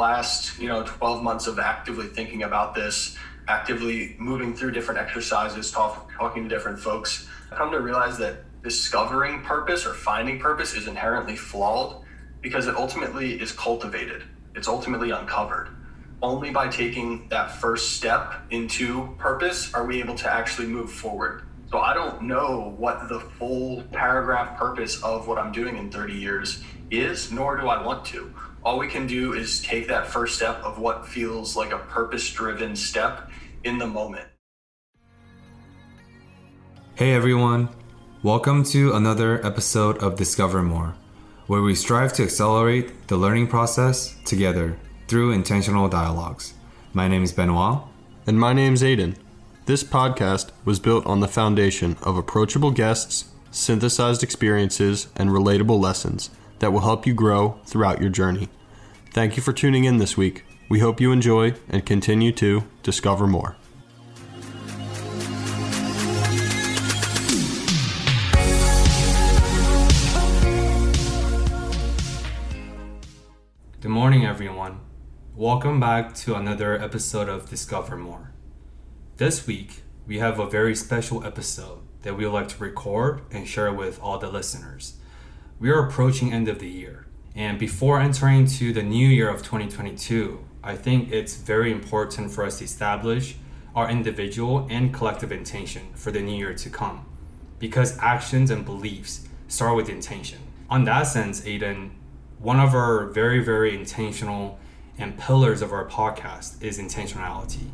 last, you know, 12 months of actively thinking about this, actively moving through different exercises, talk, talking to different folks, I come to realize that discovering purpose or finding purpose is inherently flawed because it ultimately is cultivated. It's ultimately uncovered. Only by taking that first step into purpose are we able to actually move forward. So I don't know what the full paragraph purpose of what I'm doing in 30 years is, nor do I want to. All we can do is take that first step of what feels like a purpose driven step in the moment. Hey everyone, welcome to another episode of Discover More, where we strive to accelerate the learning process together through intentional dialogues. My name is Benoit. And my name is Aiden. This podcast was built on the foundation of approachable guests, synthesized experiences, and relatable lessons that will help you grow throughout your journey. Thank you for tuning in this week. We hope you enjoy and continue to discover more. Good morning, everyone. Welcome back to another episode of Discover More. This week, we have a very special episode that we would like to record and share with all the listeners. We are approaching end of the year, and before entering to the new year of 2022, I think it's very important for us to establish our individual and collective intention for the new year to come, because actions and beliefs start with intention. On that sense, Aiden, one of our very, very intentional and pillars of our podcast is intentionality.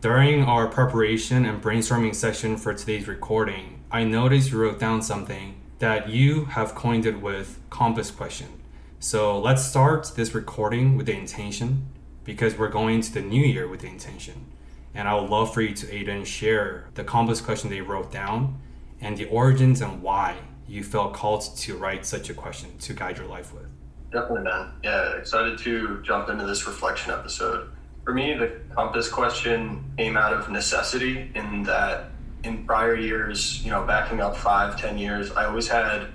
During our preparation and brainstorming session for today's recording, I noticed you wrote down something that you have coined it with compass question. So let's start this recording with the intention because we're going to the new year with the intention. And I would love for you to Aiden share the compass question they wrote down and the origins and why you felt called to write such a question to guide your life with. Definitely, man. Yeah, excited to jump into this reflection episode. For me, the compass question came out of necessity in that in prior years, you know, backing up five, ten years, I always had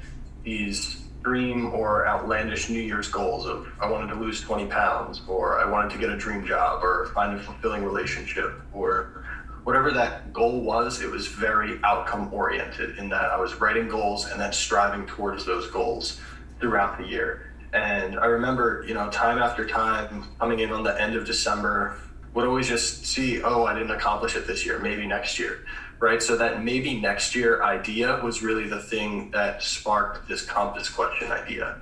these dream or outlandish New Year's goals of I wanted to lose 20 pounds, or I wanted to get a dream job, or find a fulfilling relationship, or whatever that goal was, it was very outcome oriented in that I was writing goals and then striving towards those goals throughout the year. And I remember, you know, time after time coming in on the end of December, would always just see, oh, I didn't accomplish it this year, maybe next year. Right. So that maybe next year idea was really the thing that sparked this compass question idea.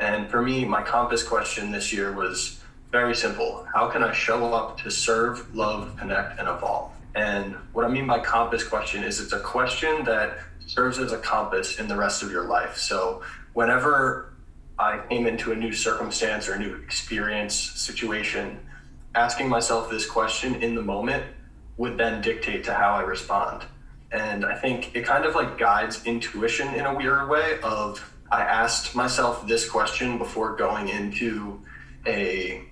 And for me, my compass question this year was very simple. How can I show up to serve, love, connect, and evolve? And what I mean by compass question is it's a question that serves as a compass in the rest of your life. So whenever I came into a new circumstance or a new experience, situation, asking myself this question in the moment would then dictate to how I respond. And I think it kind of like guides intuition in a weird way of I asked myself this question before going into a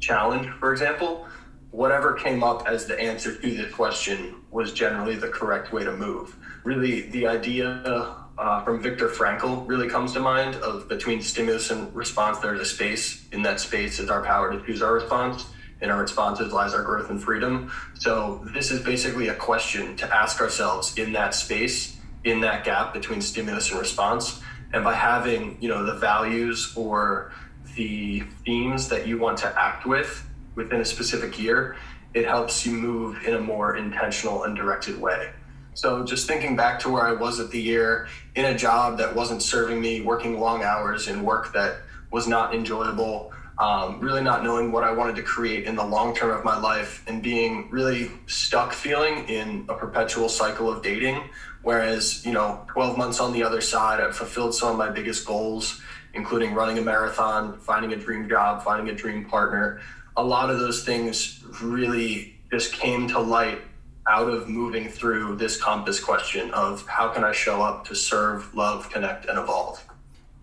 challenge, for example. Whatever came up as the answer to the question was generally the correct way to move. Really, the idea uh, from Viktor Frankl really comes to mind of between stimulus and response, there's a space. In that space is our power to choose our response. In our responses lies our growth and freedom. So this is basically a question to ask ourselves in that space, in that gap between stimulus and response. And by having, you know, the values or the themes that you want to act with within a specific year, it helps you move in a more intentional and directed way. So just thinking back to where I was at the year in a job that wasn't serving me, working long hours in work that was not enjoyable, um, really not knowing what I wanted to create in the long term of my life, and being really stuck feeling in a perpetual cycle of dating. Whereas, you know, 12 months on the other side, I've fulfilled some of my biggest goals, including running a marathon, finding a dream job, finding a dream partner. A lot of those things really just came to light out of moving through this compass question of how can I show up to serve, love, connect, and evolve.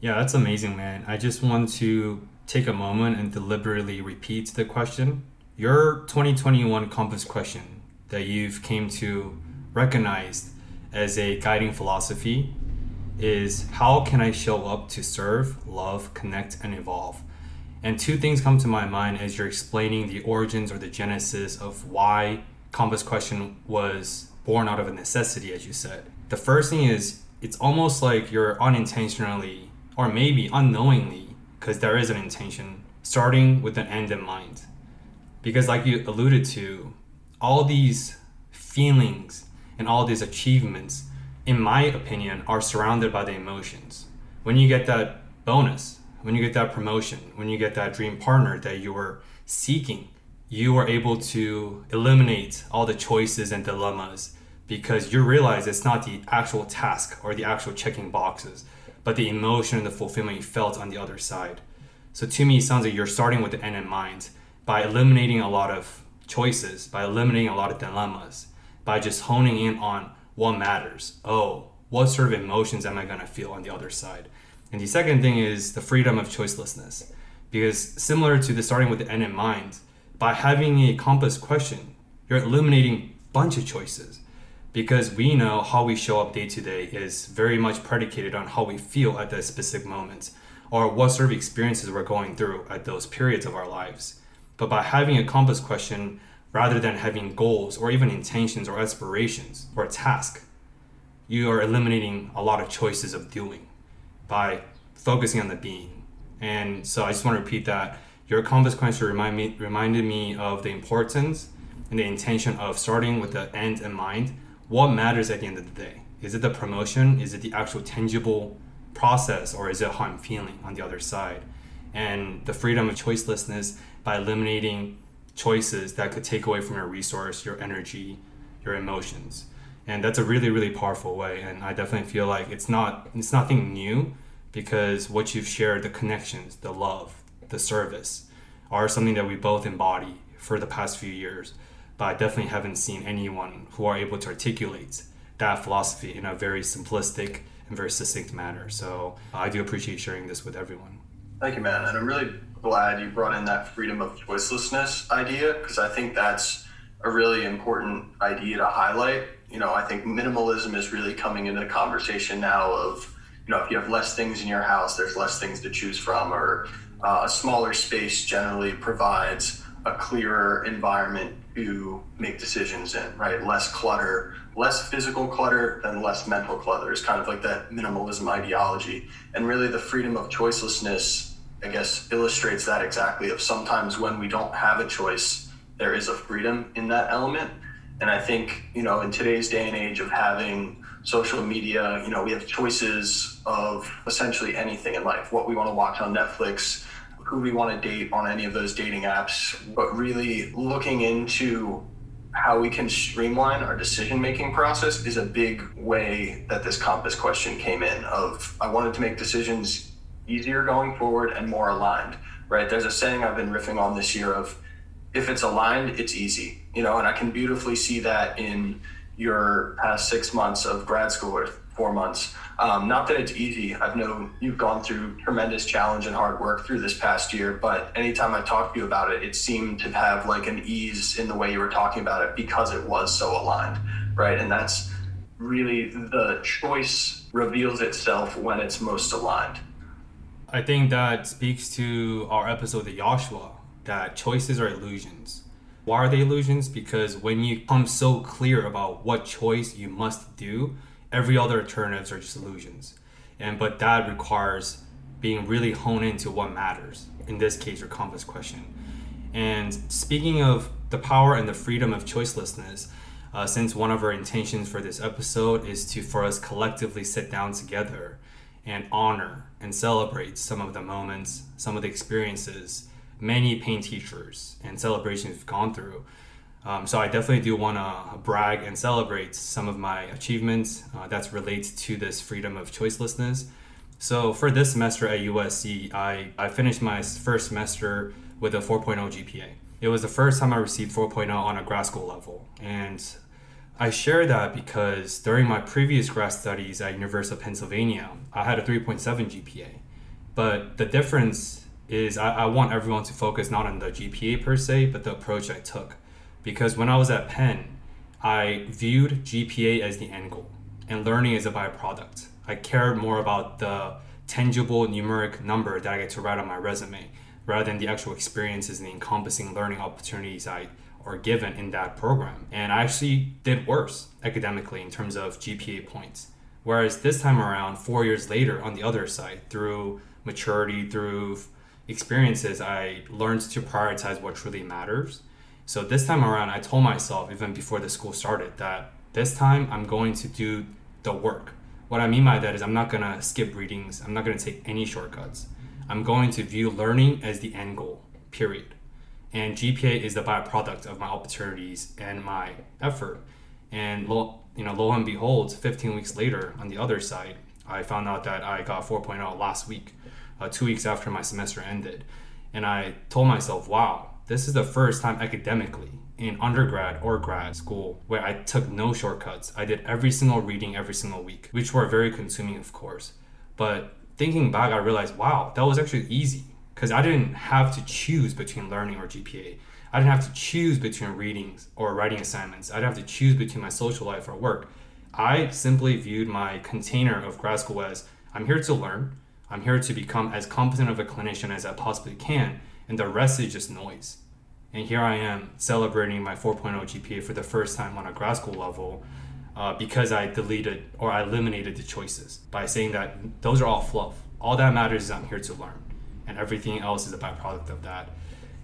Yeah, that's amazing, man. I just want to take a moment and deliberately repeat the question. Your 2021 compass question that you've came to recognize as a guiding philosophy is how can I show up to serve, love, connect, and evolve? And two things come to my mind as you're explaining the origins or the genesis of why Compass Question was born out of a necessity, as you said. The first thing is it's almost like you're unintentionally or maybe unknowingly, because there is an intention, starting with an end in mind. Because, like you alluded to, all these feelings and all these achievements, in my opinion, are surrounded by the emotions. When you get that bonus, when you get that promotion, when you get that dream partner that you were seeking, you are able to eliminate all the choices and dilemmas because you realize it's not the actual task or the actual checking boxes, but the emotion and the fulfillment you felt on the other side. So to me, it sounds like you're starting with the end in mind by eliminating a lot of choices, by eliminating a lot of dilemmas, by just honing in on what matters. Oh, what sort of emotions am I going to feel on the other side? And the second thing is the freedom of choicelessness. Because similar to the starting with the end in mind, by having a compass question, you're eliminating a bunch of choices. Because we know how we show up day to day is very much predicated on how we feel at that specific moment or what sort of experiences we're going through at those periods of our lives. But by having a compass question, rather than having goals or even intentions or aspirations or a task, you are eliminating a lot of choices of doing by focusing on the being. And so I just want to repeat that your compass question remind me, reminded me of the importance and the intention of starting with the end in mind. What matters at the end of the day? Is it the promotion? Is it the actual tangible process? Or is it how I'm feeling on the other side? And the freedom of choicelessness by eliminating choices that could take away from your resource, your energy, your emotions. And that's a really, really powerful way. And I definitely feel like it's not it's nothing new because what you've shared, the connections, the love, the service, are something that we both embody for the past few years. But I definitely haven't seen anyone who are able to articulate that philosophy in a very simplistic and very succinct manner. So I do appreciate sharing this with everyone. Thank you, man. And I'm really glad you brought in that freedom of choicelessness idea because I think that's a really important idea to highlight. You know, I think minimalism is really coming into the conversation now of, you know, if you have less things in your house, there's less things to choose from, or uh, a smaller space generally provides a clearer environment to make decisions in, right? Less clutter, less physical clutter than less mental clutter is kind of like that minimalism ideology. And really the freedom of choicelessness I guess, illustrates that exactly of sometimes when we don't have a choice, there is a freedom in that element. And I think, you know, in today's day and age of having social media, you know, we have choices of essentially anything in life, what we want to watch on Netflix, who we want to date on any of those dating apps, but really looking into how we can streamline our decision making process is a big way that this compass question came in of I wanted to make decisions easier going forward and more aligned, right? There's a saying I've been riffing on this year of if it's aligned, it's easy, you know, and I can beautifully see that in your past six months of grad school or four months. Um, not that it's easy. I've known you've gone through tremendous challenge and hard work through this past year, but anytime I talk to you about it, it seemed to have like an ease in the way you were talking about it because it was so aligned, right? And that's really the choice reveals itself when it's most aligned. I think that speaks to our episode of Joshua that choices are illusions. Why are they illusions? Because when you become so clear about what choice you must do, every other alternatives are just illusions. And but that requires being really honed into what matters. In this case, your compass question. And speaking of the power and the freedom of choicelessness, uh, since one of our intentions for this episode is to for us collectively sit down together and honor and celebrate some of the moments, some of the experiences many pain teachers and celebrations have gone through. Um, so I definitely do want to brag and celebrate some of my achievements uh, that's related to this freedom of choicelessness. So for this semester at USC, I, I finished my first semester with a 4.0 GPA. It was the first time I received 4.0 on a grad school level. And I share that because during my previous grad studies at University of Pennsylvania, I had a 3.7 GPA. But the difference is I, I want everyone to focus not on the GPA per se, but the approach I took. Because when I was at Penn, I viewed GPA as the end goal and learning as a byproduct. I cared more about the tangible numeric number that I get to write on my resume rather than the actual experiences and the encompassing learning opportunities I are given in that program. And I actually did worse academically in terms of GPA points. Whereas this time around, four years later, on the other side, through maturity, through experiences, I learned to prioritize what truly matters. So this time around, I told myself, even before the school started, that this time I'm going to do the work. What I mean by that is I'm not going to skip readings, I'm not going to take any shortcuts. I'm going to view learning as the end goal, period. And GPA is the byproduct of my opportunities and my effort. And lo, you know, lo and behold, 15 weeks later, on the other side, I found out that I got 4.0 last week, uh, two weeks after my semester ended. And I told myself, wow, this is the first time academically in undergrad or grad school where I took no shortcuts. I did every single reading every single week, which were very consuming, of course. But thinking back, I realized, wow, that was actually easy because I didn't have to choose between learning or GPA. I didn't have to choose between readings or writing assignments. I didn't have to choose between my social life or work. I simply viewed my container of grad school as I'm here to learn. I'm here to become as competent of a clinician as I possibly can, and the rest is just noise. And here I am celebrating my 4.0 GPA for the first time on a grad school level uh, because I deleted or I eliminated the choices by saying that those are all fluff. All that matters is I'm here to learn, and everything else is a byproduct of that.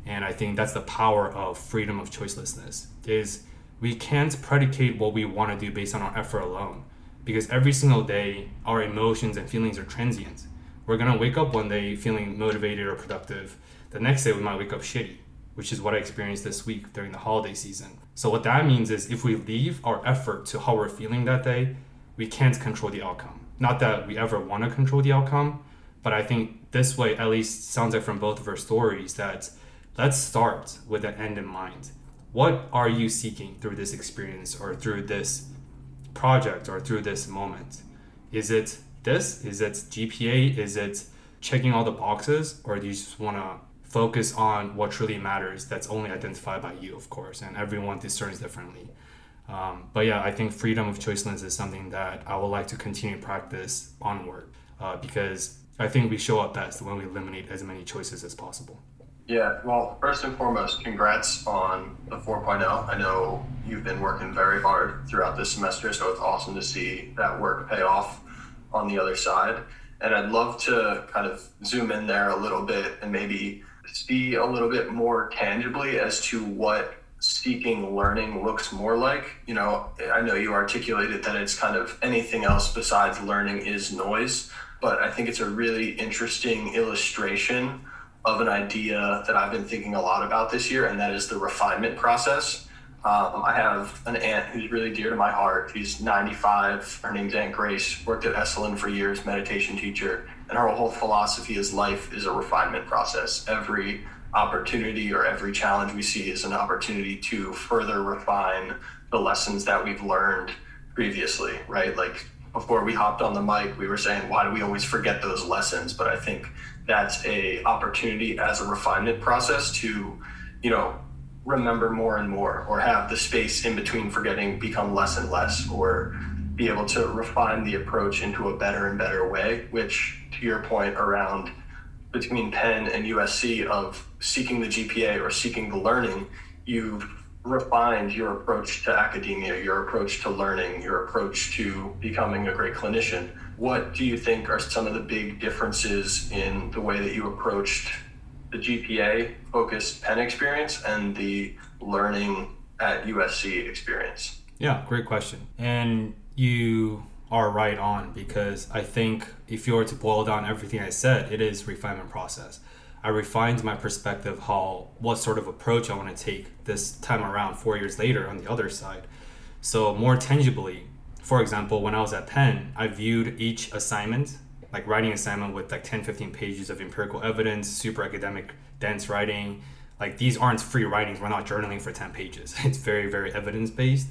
And I think that's the power of freedom of choicelessness is we can't predicate what we want to do based on our effort alone because every single day our emotions and feelings are transient. We're going to wake up one day feeling motivated or productive. The next day we might wake up shitty, which is what I experienced this week during the holiday season. So what that means is if we leave our effort to how we're feeling that day, we can't control the outcome. Not that we ever want to control the outcome, but I think this way at least sounds like from both of our stories that let's start with an end in mind. What are you seeking through this experience or through this project or through this moment? Is it this? Is it GPA? Is it checking all the boxes? Or do you just want to focus on what truly matters that's only identified by you, of course, and everyone discerns differently? Um, but yeah, I think freedom of choice lens is something that I would like to continue practice onward uh, because I think we show up best when we eliminate as many choices as possible. Yeah, well, first and foremost, congrats on the 4.0. I know you've been working very hard throughout this semester, so it's awesome to see that work pay off on the other side. And I'd love to kind of zoom in there a little bit and maybe see a little bit more tangibly as to what seeking learning looks more like. You know, I know you articulated that it's kind of anything else besides learning is noise, but I think it's a really interesting illustration of an idea that I've been thinking a lot about this year, and that is the refinement process. Um, I have an aunt who's really dear to my heart. She's 95. Her name's Aunt Grace. Worked at Esalen for years, meditation teacher. And her whole philosophy is life is a refinement process. Every opportunity or every challenge we see is an opportunity to further refine the lessons that we've learned previously, right? Like before we hopped on the mic, we were saying, why do we always forget those lessons? But I think that's a opportunity as a refinement process to, you know, remember more and more or have the space in between forgetting become less and less or be able to refine the approach into a better and better way, which to your point around between Penn and USC of seeking the GPA or seeking the learning, you've refined your approach to academia, your approach to learning, your approach to becoming a great clinician. What do you think are some of the big differences in the way that you approached the GPA focused Penn experience and the learning at USC experience? Yeah, great question. And you are right on because I think if you were to boil down everything I said, it is refinement process. I refined my perspective how what sort of approach I want to take this time around 4 years later on the other side. So more tangibly, for example, when I was at Penn, I viewed each assignment, like writing assignment with like 10 15 pages of empirical evidence, super academic dense writing. Like these aren't free writings. We're not journaling for 10 pages. It's very very evidence based.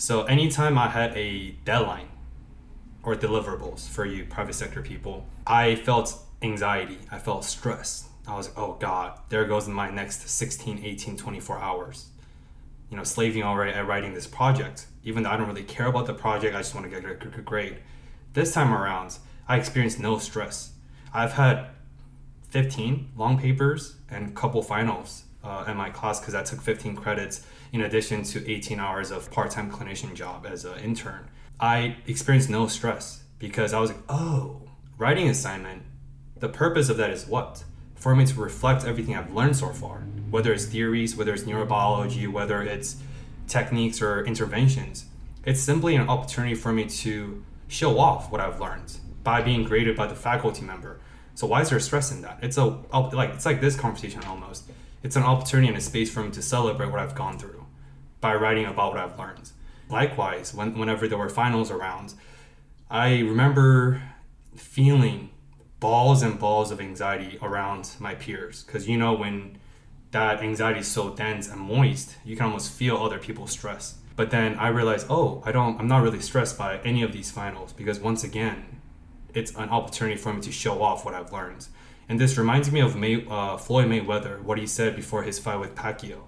So anytime I had a deadline or deliverables for you private sector people, I felt anxiety. I felt stress I was oh God, there goes my next 16, 18, 24 hours. You know, slaving away at writing this project. Even though I don't really care about the project, I just want to get a good grade. This time around, I experienced no stress. I've had 15 long papers and a couple finals uh, in my class because I took 15 credits in addition to 18 hours of part-time clinician job as an intern. I experienced no stress because I was like, oh, writing assignment. The purpose of that is what? For me to reflect everything I've learned so far, whether it's theories, whether it's neurobiology, whether it's techniques or interventions. It's simply an opportunity for me to show off what I've learned by being graded by the faculty member. So why is there stress in that? It's a like it's like this conversation almost. It's an opportunity and a space for me to celebrate what I've gone through by writing about what I've learned. Likewise, when, whenever there were finals around, I remember feeling balls and balls of anxiety around my peers because you know when that anxiety is so dense and moist, you can almost feel other people's stress. But then I realized, oh, I don't, I'm not really stressed by any of these finals because once again, it's an opportunity for me to show off what I've learned. And this reminds me of May, uh, Floyd Mayweather, what he said before his fight with Pacquiao.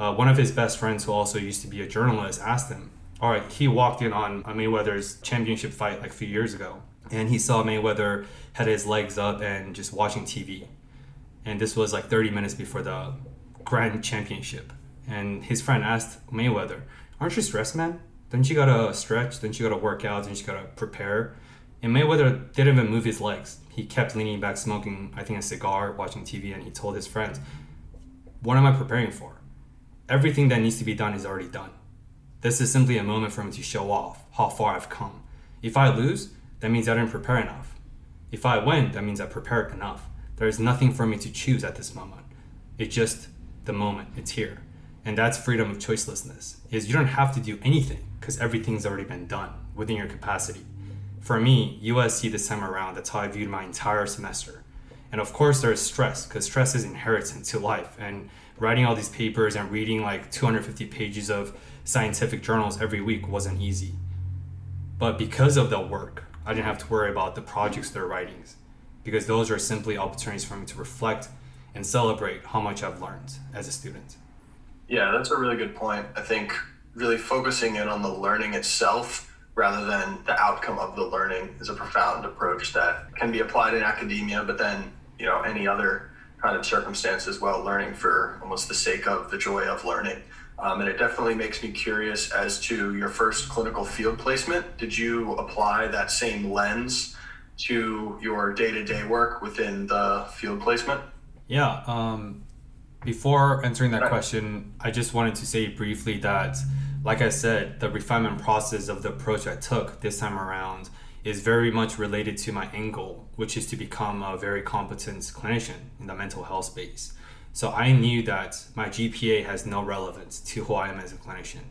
Uh, one of his best friends, who also used to be a journalist, asked him, all right, he walked in on Mayweather's championship fight like a few years ago, and he saw Mayweather had his legs up and just watching TV and this was like 30 minutes before the grand championship. And his friend asked Mayweather, "Aren't you stressed, man? Don't you gotta stretch? Don't you gotta work out? Don't you gotta prepare?" And Mayweather didn't even move his legs. He kept leaning back, smoking, I think, a cigar, watching TV, and he told his friends, "What am I preparing for? Everything that needs to be done is already done. This is simply a moment for me to show off how far I've come. If I lose, that means I didn't prepare enough. If I win, that means I prepared enough." There is nothing for me to choose at this moment. It's just the moment. It's here. And that's freedom of choicelessness. Is you don't have to do anything because everything's already been done within your capacity. For me, USC this time around, that's how I viewed my entire semester. And of course, there's stress because stress is inherent to life. And writing all these papers and reading like 250 pages of scientific journals every week wasn't easy. But because of the work, I didn't have to worry about the projects they're writing because those are simply opportunities for me to reflect and celebrate how much I've learned as a student. Yeah, that's a really good point. I think really focusing in on the learning itself rather than the outcome of the learning is a profound approach that can be applied in academia, but then, you know, any other kind of circumstance as well, learning for almost the sake of the joy of learning. Um, and it definitely makes me curious as to your first clinical field placement. Did you apply that same lens to your day-to-day work within the field placement? Yeah. Um, before answering that question, I just wanted to say briefly that, like I said, the refinement process of the approach I took this time around is very much related to my end goal, which is to become a very competent clinician in the mental health space. So I knew that my GPA has no relevance to who I am as a clinician.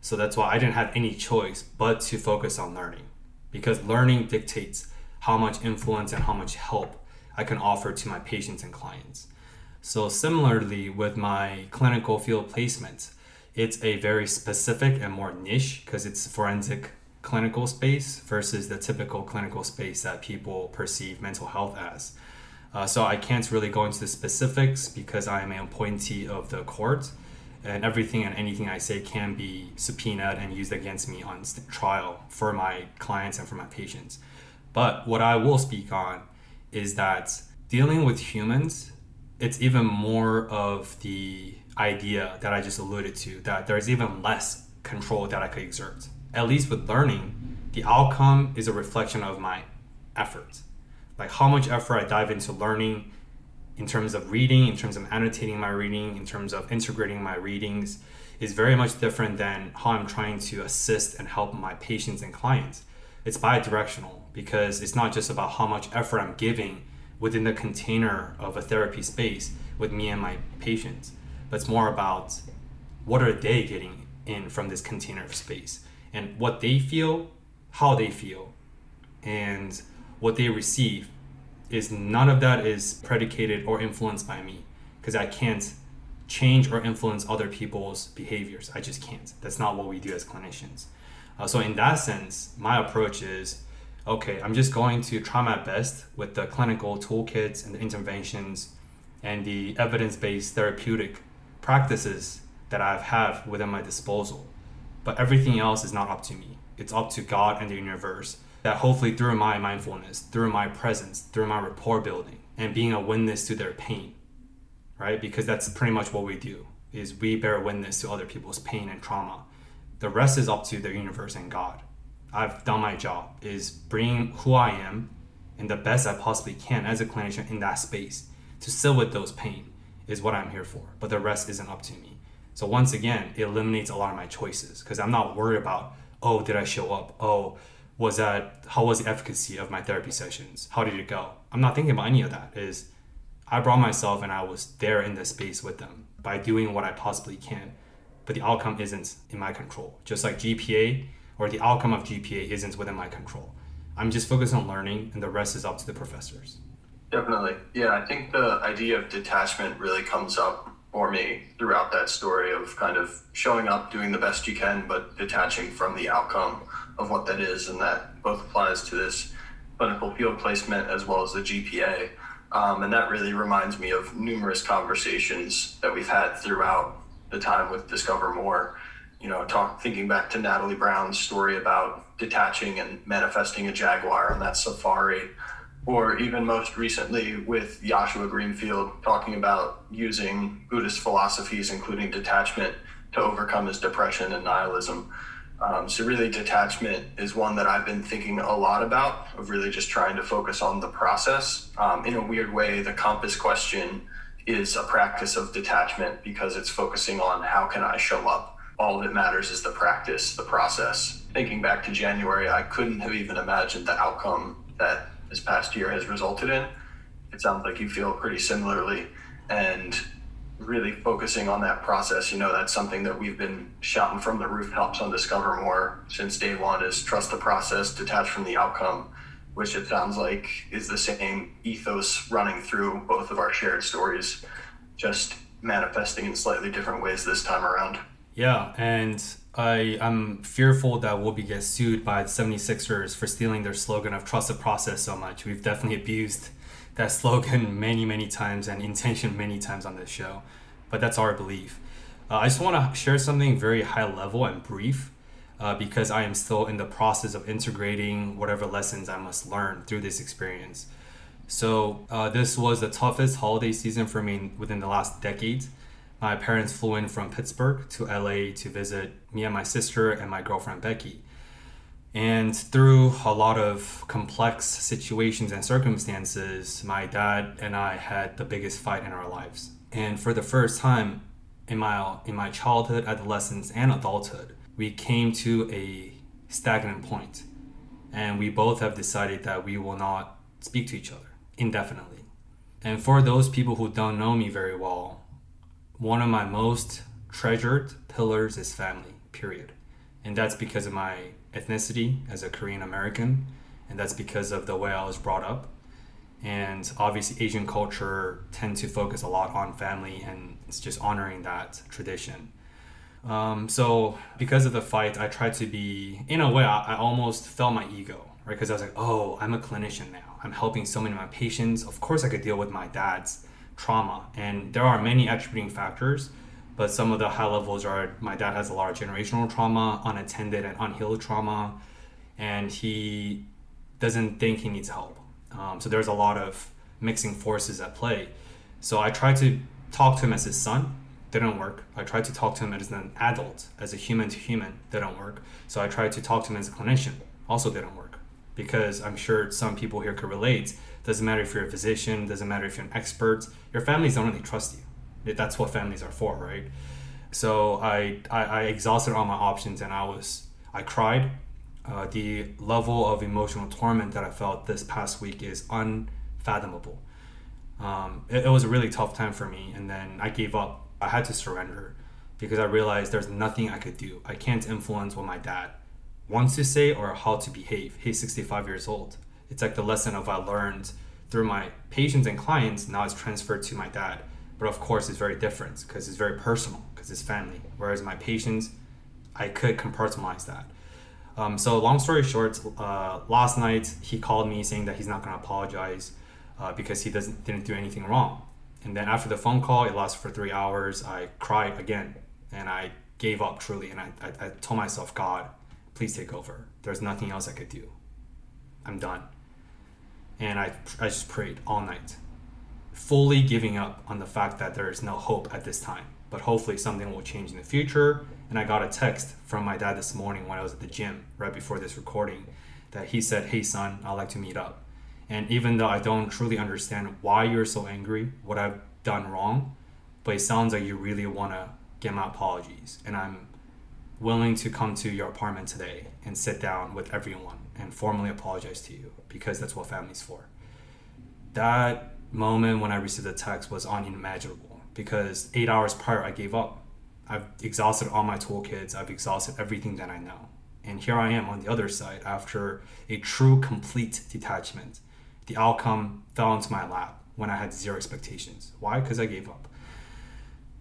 So that's why I didn't have any choice but to focus on learning because learning dictates how much influence and how much help I can offer to my patients and clients. So, similarly, with my clinical field placement, it's a very specific and more niche because it's forensic clinical space versus the typical clinical space that people perceive mental health as. Uh, so, I can't really go into the specifics because I am an appointee of the court, and everything and anything I say can be subpoenaed and used against me on trial for my clients and for my patients. But what I will speak on is that dealing with humans, it's even more of the idea that I just alluded to that there's even less control that I could exert. At least with learning, the outcome is a reflection of my efforts. Like how much effort I dive into learning in terms of reading, in terms of annotating my reading, in terms of integrating my readings is very much different than how I'm trying to assist and help my patients and clients. It's bi-directional because it's not just about how much effort I'm giving within the container of a therapy space with me and my patients, but it's more about what are they getting in from this container of space and what they feel, how they feel, and what they receive is none of that is predicated or influenced by me because I can't change or influence other people's behaviors. I just can't. That's not what we do as clinicians. Uh, so, in that sense, my approach is okay, I'm just going to try my best with the clinical toolkits and the interventions and the evidence based therapeutic practices that I have within my disposal. But everything else is not up to me. It's up to God and the universe that hopefully through my mindfulness, through my presence, through my rapport building, and being a witness to their pain, right? Because that's pretty much what we do is we bear witness to other people's pain and trauma. The rest is up to the universe and God. I've done my job is bringing who I am and the best I possibly can as a clinician in that space to sit with those pain is what I'm here for. But the rest isn't up to me. So once again, it eliminates a lot of my choices because I'm not worried about, oh, did I show up? Oh, was that how was the efficacy of my therapy sessions? How did it go? I'm not thinking about any of that. Is I brought myself and I was there in the space with them by doing what I possibly can. But the outcome isn't in my control. Just like GPA or the outcome of GPA isn't within my control. I'm just focused on learning and the rest is up to the professors. Definitely. Yeah, I think the idea of detachment really comes up for me throughout that story of kind of showing up, doing the best you can, but detaching from the outcome of what that is. And that both applies to this clinical field placement as well as the GPA. Um, and that really reminds me of numerous conversations that we've had throughout the time with Discover More. You know, talk, thinking back to Natalie Brown's story about detaching and manifesting a jaguar on that safari, or even most recently with Joshua Greenfield talking about using Buddhist philosophies, including detachment, to overcome his depression and nihilism. Um, so, really, detachment is one that I've been thinking a lot about, of really just trying to focus on the process. Um, in a weird way, the compass question is a practice of detachment because it's focusing on how can I show up. All that matters is the practice, the process. Thinking back to January, I couldn't have even imagined the outcome that this past year has resulted in. It sounds like you feel pretty similarly. And really focusing on that process. You know, that's something that we've been shouting from the rooftops on Discover More since day one is trust the process, detach from the outcome, which it sounds like is the same ethos running through both of our shared stories, just manifesting in slightly different ways this time around. Yeah, and I, I'm fearful that we'll be get sued by the 76ers for stealing their slogan of trust the process so much. We've definitely abused that slogan many, many times and intention many times on this show, but that's our belief. Uh, I just want to share something very high level and brief uh, because I am still in the process of integrating whatever lessons I must learn through this experience. So, uh, this was the toughest holiday season for me within the last decade. My parents flew in from Pittsburgh to LA to visit me and my sister and my girlfriend Becky. And through a lot of complex situations and circumstances, my dad and I had the biggest fight in our lives. And for the first time in my in my childhood, adolescence, and adulthood, we came to a stagnant point. And we both have decided that we will not speak to each other indefinitely. And for those people who don't know me very well, one of my most treasured pillars is family, period. And that's because of my ethnicity as a Korean American, and that's because of the way I was brought up. And obviously, Asian culture tend to focus a lot on family, and it's just honoring that tradition. Um, so, because of the fight, I tried to be, in a way, I, I almost felt my ego, right? Because I was like, oh, I'm a clinician now. I'm helping so many of my patients. Of course, I could deal with my dad's trauma. And there are many attributing factors but some of the high levels are my dad has a lot of generational trauma, unattended and unhealed trauma, and he doesn't think he needs help. Um, so there's a lot of mixing forces at play. So I tried to talk to him as his son, didn't work. I tried to talk to him as an adult, as a human to human, didn't work. So I tried to talk to him as a clinician, also didn't work. Because I'm sure some people here could relate. Doesn't matter if you're a physician, doesn't matter if you're an expert, your families don't really trust you that's what families are for, right? So I, I, I exhausted all my options and I was I cried. Uh, the level of emotional torment that I felt this past week is unfathomable. Um, it, it was a really tough time for me, and then I gave up. I had to surrender because I realized there's nothing I could do. I can't influence what my dad wants to say or how to behave. He's 65 years old. It's like the lesson of I learned through my patients and clients now is transferred to my dad. But of course it's very different because it's very personal because it's family. Whereas my patients i could compartmentalize that. Um, so long story short uh, last night he called me saying that he's not going to apologize uh, because he doesn't didn't do anything wrong. And then after the phone call it lasted for three hours i cried again and i gave up truly and i, I, I told myself god please take over. There's nothing else i could do. I'm done and i, I just prayed all night fully giving up on the fact that there is no hope at this time. But hopefully something will change in the future. And I got a text from my dad this morning when I was at the gym right before this recording that he said, Hey son, I'd like to meet up. And even though I don't truly understand why you're so angry, what I've done wrong, but it sounds like you really want to get my apologies. And I'm willing to come to your apartment today and sit down with everyone and formally apologize to you because that's what family's for. That moment when I received the text was unimaginable because eight hours prior I gave up. I've exhausted all my toolkits, I've exhausted everything that I know. And here I am on the other side after a true complete detachment. The outcome fell into my lap when I had zero expectations. Why? Because I gave up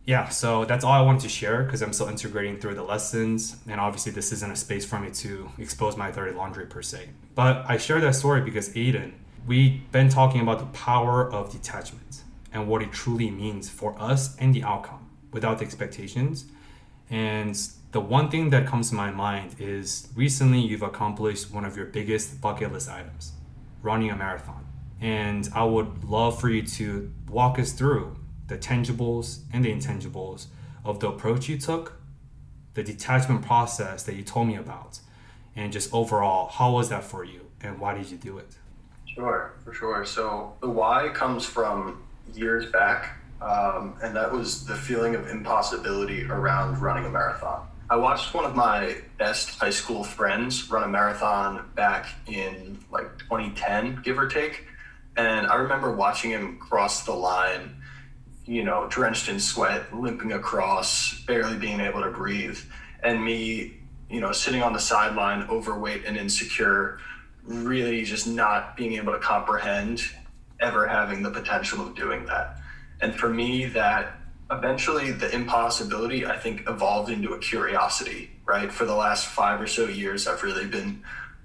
yeah, so that's all I wanted to share because I'm still integrating through the lessons. And obviously, this isn't a space for me to expose my dirty laundry per se. But I share that story because Aiden, we've been talking about the power of detachment and what it truly means for us and the outcome without the expectations. And the one thing that comes to my mind is recently you've accomplished one of your biggest bucket list items running a marathon. And I would love for you to walk us through the tangibles and the intangibles of the approach you took, the detachment process that you told me about, and just overall, how was that for you and why did you do it? Sure, for sure. So the why comes from years back, um, and that was the feeling of impossibility around running a marathon. I watched one of my best high school friends run a marathon back in like 2010, give or take. And I remember watching him cross the line you know, drenched in sweat, limping across, barely being able to breathe, and me, you know, sitting on the sideline, overweight and insecure, really just not being able to comprehend ever having the potential of doing that. And for me, that eventually the impossibility, I think, evolved into a curiosity, right? For the last five or so years, I've really been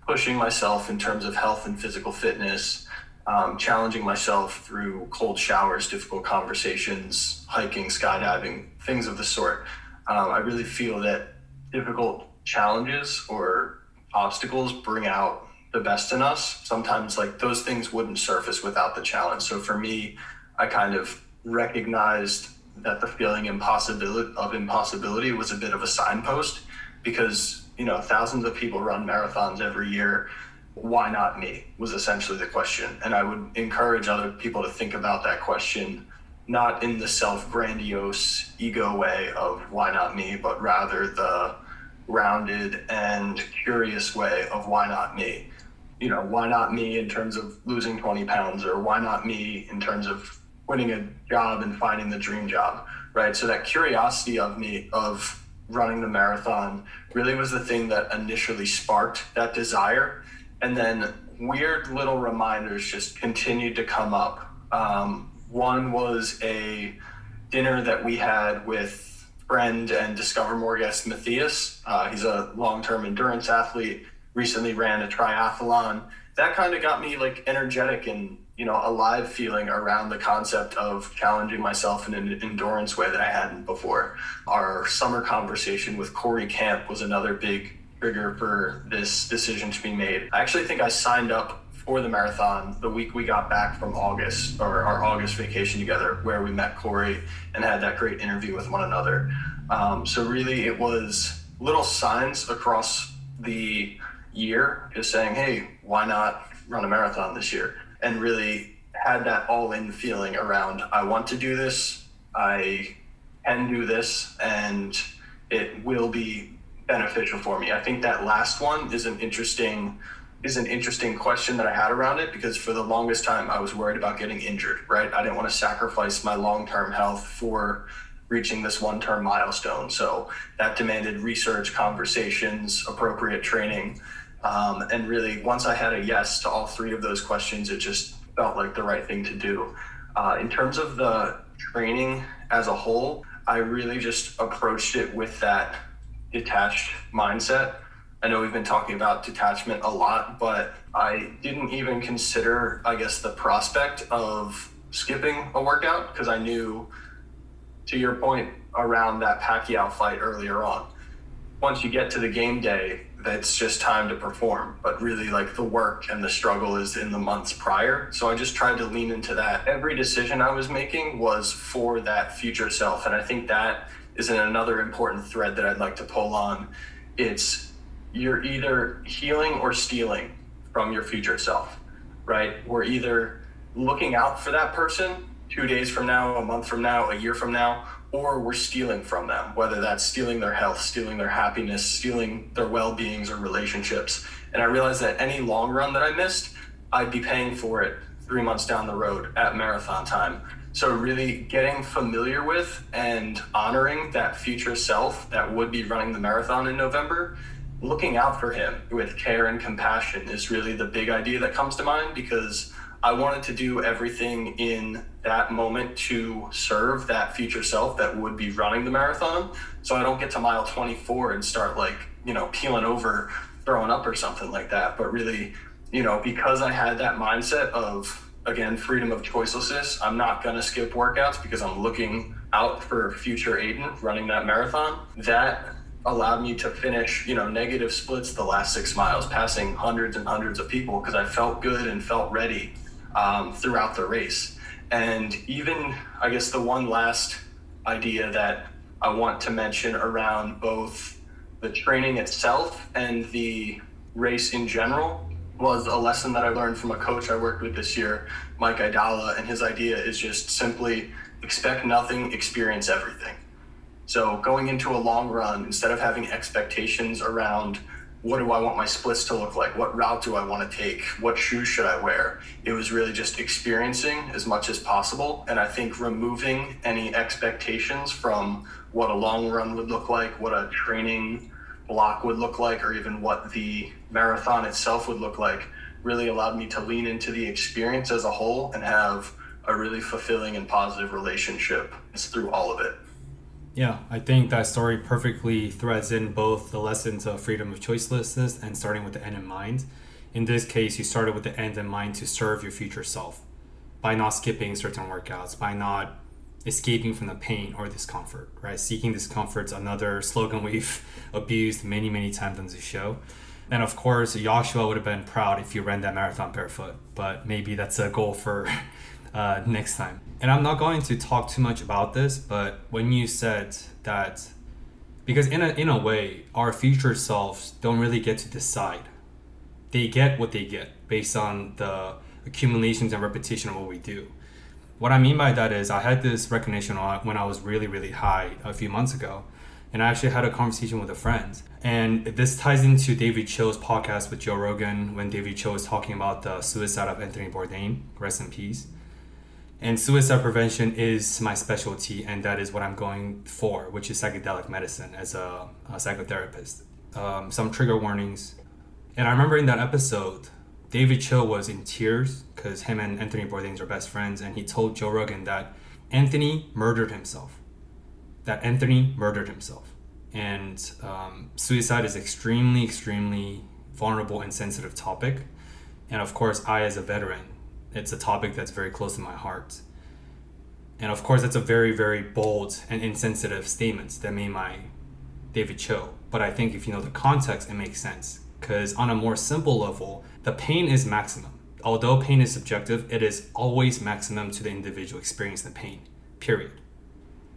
pushing myself in terms of health and physical fitness um, challenging myself through cold showers, difficult conversations, hiking, skydiving, things of the sort. Um, I really feel that difficult challenges or obstacles bring out the best in us. Sometimes, like those things wouldn't surface without the challenge. So for me, I kind of recognized that the feeling impossibility of impossibility was a bit of a signpost because you know thousands of people run marathons every year why not me was essentially the question. And i would encourage other people to think about that question not in the self grandiose ego way of why not me but rather the rounded and curious way of why not me. You know why not me in terms of losing 20 pounds or why not me in terms of winning a job and finding the dream job right? So that curiosity of me of running the marathon really was the thing that initially sparked that desire and then weird little reminders just continued to come up. Um, one was a dinner that we had with friend and Discover More guest Matthias. Uh, he's a long-term endurance athlete. Recently ran a triathlon. That kind of got me like energetic and you know alive feeling around the concept of challenging myself in an endurance way that I hadn't before. Our summer conversation with Corey Camp was another big trigger for this decision to be made. I actually think I signed up for the marathon the week we got back from August or our August vacation together, where we met Corey and had that great interview with one another. Um, so really, it was little signs across the year, just saying, "Hey, why not run a marathon this year?" And really had that all-in feeling around, "I want to do this. I can do this, and it will be beneficial for me. I think that last one is an interesting is an interesting question that I had around it because for the longest time I was worried about getting injured, right? I didn't want to sacrifice my long-term health for reaching this one-term milestone. So that demanded research, conversations, appropriate training. Um, and really, once I had a yes to all three of those questions, it just felt like the right thing to do. Uh, in terms of the training as a whole, I really just approached it with that detached mindset. I know we've been talking about detachment a lot, but I didn't even consider, I guess, the prospect of skipping a workout because I knew, to your point around that Pacquiao fight earlier on, once you get to the game day, it's just time to perform. But really, like the work and the struggle is in the months prior. So I just tried to lean into that. Every decision I was making was for that future self. And I think that is another important thread that I'd like to pull on. It's you're either healing or stealing from your future self, right? We're either looking out for that person two days from now, a month from now, a year from now, or we're stealing from them, whether that's stealing their health, stealing their happiness, stealing their well beings or relationships. And I realized that any long run that I missed, I'd be paying for it three months down the road at marathon time. So, really getting familiar with and honoring that future self that would be running the marathon in November, looking out for him with care and compassion is really the big idea that comes to mind because I wanted to do everything in that moment to serve that future self that would be running the marathon. So I don't get to mile 24 and start like, you know, peeling over, throwing up or something like that. But really, you know, because I had that mindset of, again, freedom of choicelessness, I'm not going to skip workouts because I'm looking out for future Aiden running that marathon. That allowed me to finish, you know, negative splits the last six miles, passing hundreds and hundreds of people because I felt good and felt ready um, throughout the race. And even, I guess, the one last idea that I want to mention around both the training itself and the race in general was a lesson that I learned from a coach I worked with this year, Mike Idala. And his idea is just simply expect nothing, experience everything. So going into a long run, instead of having expectations around what do I want my splits to look like? What route do I want to take? What shoes should I wear? It was really just experiencing as much as possible. And I think removing any expectations from what a long run would look like, what a training block would look like, or even what the marathon itself would look like really allowed me to lean into the experience as a whole and have a really fulfilling and positive relationship it's through all of it. Yeah, I think that story perfectly threads in both the lessons of freedom of choicelessness and starting with the end in mind. In this case, you started with the end in mind to serve your future self by not skipping certain workouts, by not escaping from the pain or discomfort, right? Seeking discomfort is another slogan we've abused many, many times on this show. And of course, Joshua would have been proud if you ran that marathon barefoot, but maybe that's a goal for uh, next time. And I'm not going to talk too much about this, but when you said that, because in a, in a way, our future selves don't really get to decide. They get what they get based on the accumulations and repetition of what we do. What I mean by that is, I had this recognition when I was really, really high a few months ago. And I actually had a conversation with a friend. And this ties into David Choe's podcast with Joe Rogan when David Choe was talking about the suicide of Anthony Bourdain, rest in peace. And suicide prevention is my specialty, and that is what I'm going for, which is psychedelic medicine as a, a psychotherapist. Um, some trigger warnings. And I remember in that episode, David Choe was in tears because him and Anthony Bourdain are best friends, and he told Joe Rogan that Anthony murdered himself. That Anthony murdered himself. And um, suicide is extremely, extremely vulnerable and sensitive topic. And of course, I, as a veteran, it's a topic that's very close to my heart. And of course, that's a very, very bold and insensitive statement that made my David Choe. But I think if you know the context, it makes sense. Because on a more simple level, the pain is maximum. Although pain is subjective, it is always maximum to the individual experiencing the pain, period.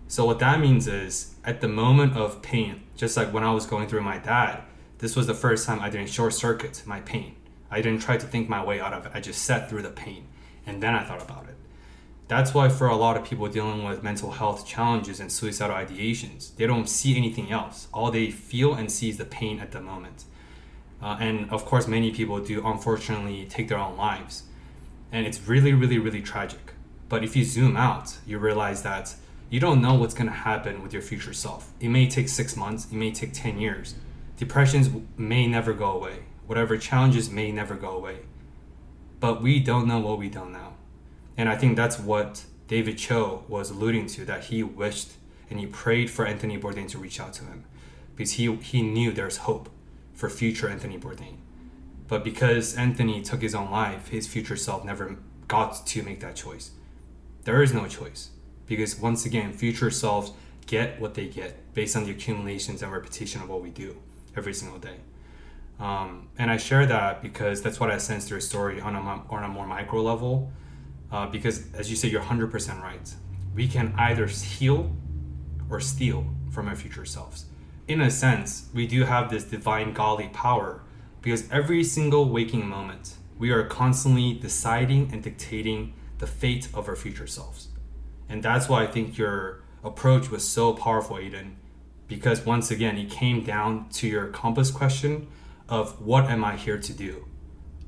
So, what that means is, at the moment of pain, just like when I was going through my dad, this was the first time I didn't short circuit my pain. I didn't try to think my way out of it. I just sat through the pain and then I thought about it. That's why, for a lot of people dealing with mental health challenges and suicidal ideations, they don't see anything else. All they feel and see is the pain at the moment. Uh, and of course, many people do unfortunately take their own lives. And it's really, really, really tragic. But if you zoom out, you realize that you don't know what's going to happen with your future self. It may take six months, it may take 10 years. Depressions may never go away whatever challenges may never go away. But we don't know what we don't know. And I think that's what David Choe was alluding to that he wished and he prayed for Anthony Bourdain to reach out to him because he, he knew there's hope for future Anthony Bourdain. But because Anthony took his own life, his future self never got to make that choice. There is no choice because once again, future selves get what they get based on the accumulations and repetition of what we do every single day. Um, and I share that because that's what I sense through a story on a, on a more micro level. Uh, because, as you say, you're 100% right. We can either heal or steal from our future selves. In a sense, we do have this divine godly power because every single waking moment, we are constantly deciding and dictating the fate of our future selves. And that's why I think your approach was so powerful, Aiden, because once again, it came down to your compass question of what am I here to do?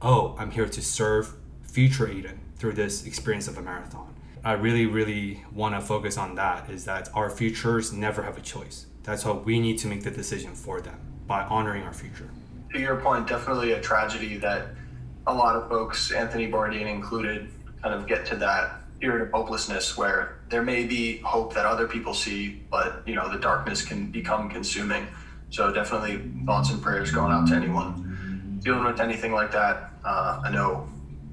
Oh, I'm here to serve future Aiden through this experience of a marathon. I really, really want to focus on that is that our futures never have a choice. That's how we need to make the decision for them by honoring our future. To your point, definitely a tragedy that a lot of folks, Anthony Bourdain included, kind of get to that period of hopelessness where there may be hope that other people see, but you know the darkness can become consuming. So definitely thoughts and prayers going out to anyone dealing with anything like that. Uh, I know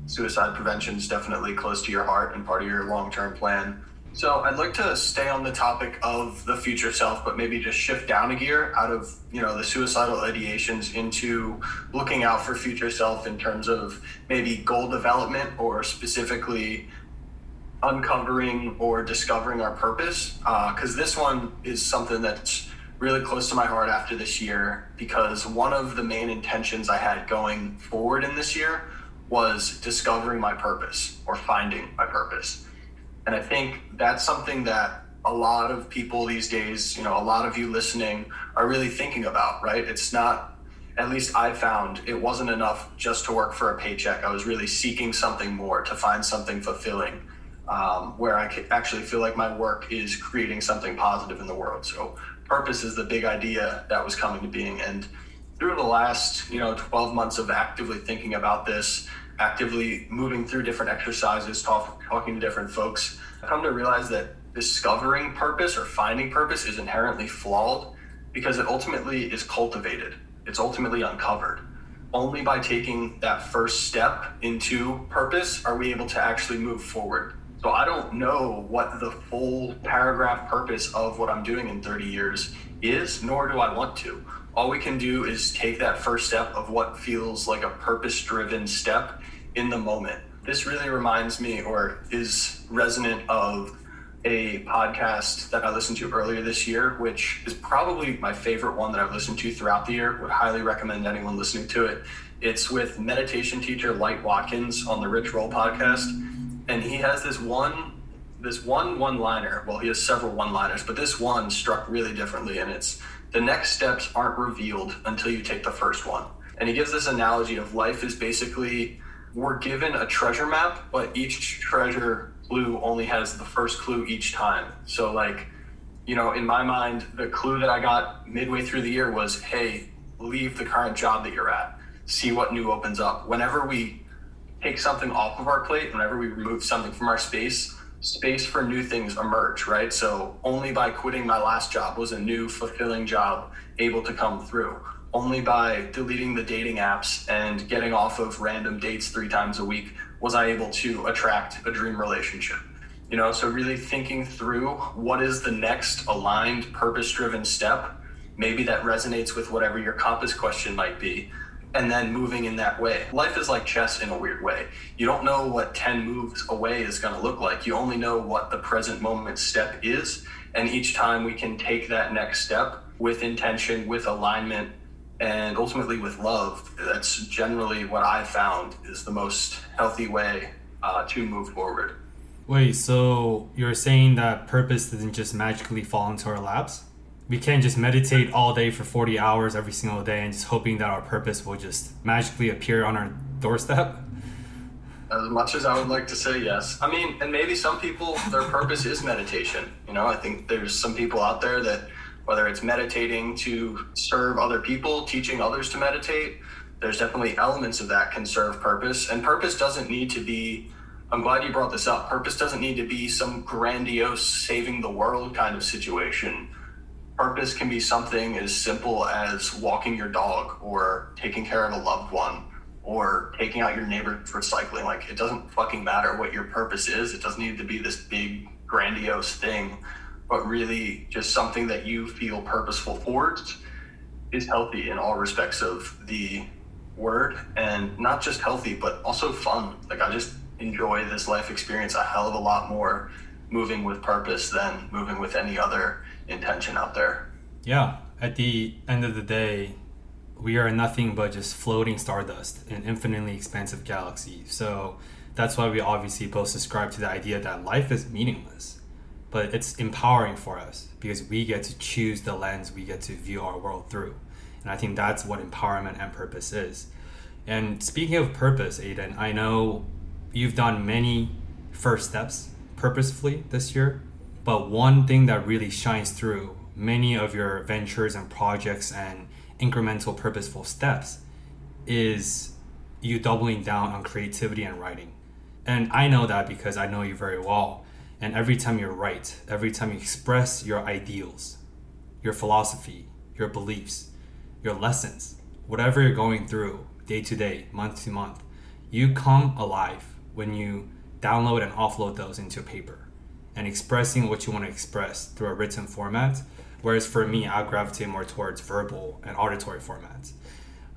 suicide prevention is definitely close to your heart and part of your long-term plan. So I'd like to stay on the topic of the future self, but maybe just shift down a gear out of you know the suicidal ideations into looking out for future self in terms of maybe goal development or specifically uncovering or discovering our purpose. Because uh, this one is something that's really close to my heart after this year because one of the main intentions I had going forward in this year was discovering my purpose or finding my purpose. And I think that's something that a lot of people these days, you know, a lot of you listening are really thinking about, right? It's not, at least I found it wasn't enough just to work for a paycheck. I was really seeking something more to find something fulfilling um, where I could actually feel like my work is creating something positive in the world. So purpose is the big idea that was coming to being. And through the last, you know, 12 months of actively thinking about this, actively moving through different exercises, talk, talking to different folks, I come to realize that discovering purpose or finding purpose is inherently flawed because it ultimately is cultivated. It's ultimately uncovered. Only by taking that first step into purpose are we able to actually move forward. So I don't know what the full paragraph purpose of what I'm doing in 30 years is, nor do I want to all we can do is take that first step of what feels like a purpose driven step in the moment. This really reminds me or is resonant of a podcast that I listened to earlier this year, which is probably my favorite one that I've listened to throughout the year. Would highly recommend anyone listening to it. It's with meditation teacher Light Watkins on the Rich Roll podcast. And he has this one this one one liner. Well, he has several one liners, but this one struck really differently. And it's the next steps aren't revealed until you take the first one. And he gives this analogy of life is basically we're given a treasure map, but each treasure clue only has the first clue each time. So, like, you know, in my mind, the clue that I got midway through the year was hey, leave the current job that you're at, see what new opens up. Whenever we take something off of our plate, whenever we remove something from our space, space for new things emerge, right? So only by quitting my last job was a new fulfilling job able to come through. Only by deleting the dating apps and getting off of random dates three times a week was I able to attract a dream relationship. You know, so really thinking through what is the next aligned, purpose driven step, maybe that resonates with whatever your compass question might be and then moving in that way. Life is like chess in a weird way. You don't know what 10 moves away is going to look like. You only know what the present moment step is. And each time we can take that next step with intention, with alignment, and ultimately with love. That's generally what I found is the most healthy way uh, to move forward. Wait, so you're saying that purpose doesn't just magically fall into our laps? We can't just meditate all day for 40 hours every single day and just hoping that our purpose will just magically appear on our doorstep. As much as i would like to say yes. I mean and maybe some people their purpose is meditation. You know i think there's some people out there that whether it's meditating to serve other people teaching others to meditate there's definitely elements of that can serve purpose. And purpose doesn't need to be i'm glad you brought this up purpose doesn't need to be some grandiose saving the world kind of situation purpose can be something as simple as walking your dog or taking care of a loved one or taking out your neighbor for cycling. Like it doesn't fucking matter what your purpose is. It doesn't need to be this big grandiose thing, but really just something that you feel purposeful for is healthy in all respects of the word and not just healthy, but also fun. Like I just enjoy this life experience a hell of a lot more moving with purpose than moving with any other intention out there. Yeah. At the end of the day, we are nothing but just floating stardust in infinitely expansive galaxy. So that's why we obviously both subscribe to the idea that life is meaningless. But it's empowering for us because we get to choose the lens we get to view our world through. And I think that's what empowerment and purpose is. And speaking of purpose, Aiden, I know you've done many first steps purposefully this year, but one thing that really shines through many of your ventures and projects and incremental purposeful steps is you doubling down on creativity and writing. And I know that because I know you very well. And every time you write, every time you express your ideals, your philosophy, your beliefs, your lessons, whatever you're going through day to day, month to month, you come alive when you download and offload those into paper and expressing what you want to express through a written format Whereas for me, I gravitate more towards verbal and auditory formats.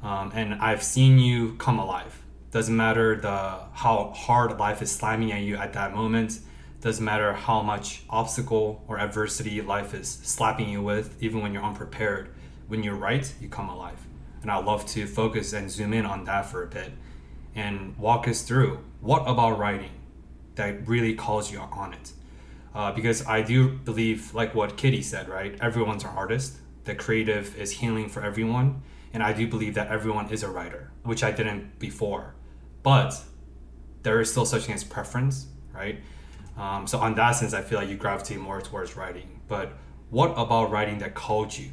Um, and I've seen you come alive. Doesn't matter the how hard life is slamming at you at that moment. Doesn't matter how much obstacle or adversity life is slapping you with, even when you're unprepared. When you write, you come alive. And I'd love to focus and zoom in on that for a bit and walk us through what about writing that really calls you on it uh, because I do believe, like what Kitty said, right? Everyone's an artist. The creative is healing for everyone, and I do believe that everyone is a writer, which I didn't before. But there is still such thing as preference, right? Um, so on that sense, I feel like you gravitate more towards writing. But what about writing that called you,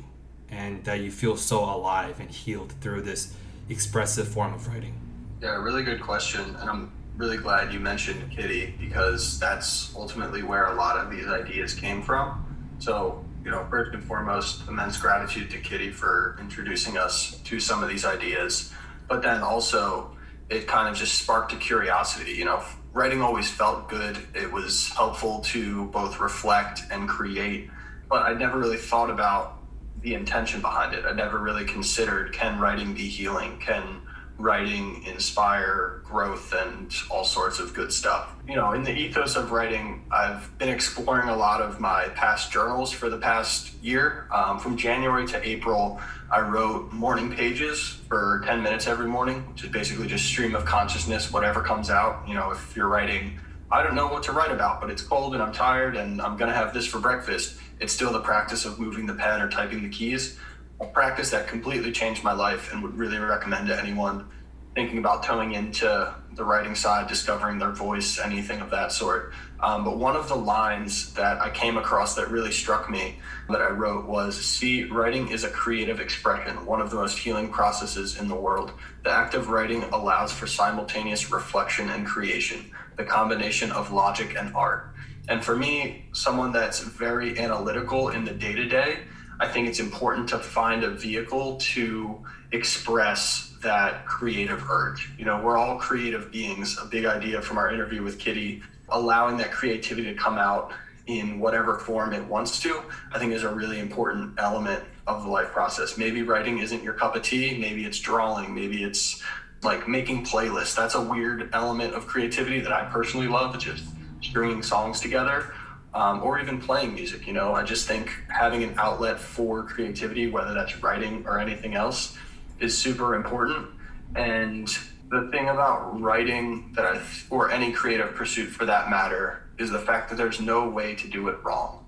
and that you feel so alive and healed through this expressive form of writing? Yeah, really good question, and I'm really glad you mentioned Kitty because that's ultimately where a lot of these ideas came from. So, you know, first and foremost, immense gratitude to Kitty for introducing us to some of these ideas. But then also, it kind of just sparked a curiosity. You know, writing always felt good. It was helpful to both reflect and create, but I never really thought about the intention behind it. I never really considered can writing be healing? Can writing inspire growth and all sorts of good stuff. You know, in the ethos of writing, I've been exploring a lot of my past journals for the past year. Um, from January to April, I wrote morning pages for 10 minutes every morning, which is basically just stream of consciousness, whatever comes out. You know, if you're writing, I don't know what to write about, but it's cold and I'm tired and I'm going to have this for breakfast, it's still the practice of moving the pen or typing the keys a practice that completely changed my life and would really recommend to anyone thinking about toeing into the writing side, discovering their voice, anything of that sort. Um, but one of the lines that I came across that really struck me that I wrote was See, writing is a creative expression, one of the most healing processes in the world. The act of writing allows for simultaneous reflection and creation, the combination of logic and art. And for me, someone that's very analytical in the day to day, I think it's important to find a vehicle to express that creative urge. You know, we're all creative beings. A big idea from our interview with Kitty, allowing that creativity to come out in whatever form it wants to, I think is a really important element of the life process. Maybe writing isn't your cup of tea, maybe it's drawing, maybe it's like making playlists. That's a weird element of creativity that I personally love, just stringing songs together um, or even playing music. You know, I just think having an outlet for creativity, whether that's writing or anything else, is super important. And the thing about writing that I, or any creative pursuit for that matter, is the fact that there's no way to do it wrong.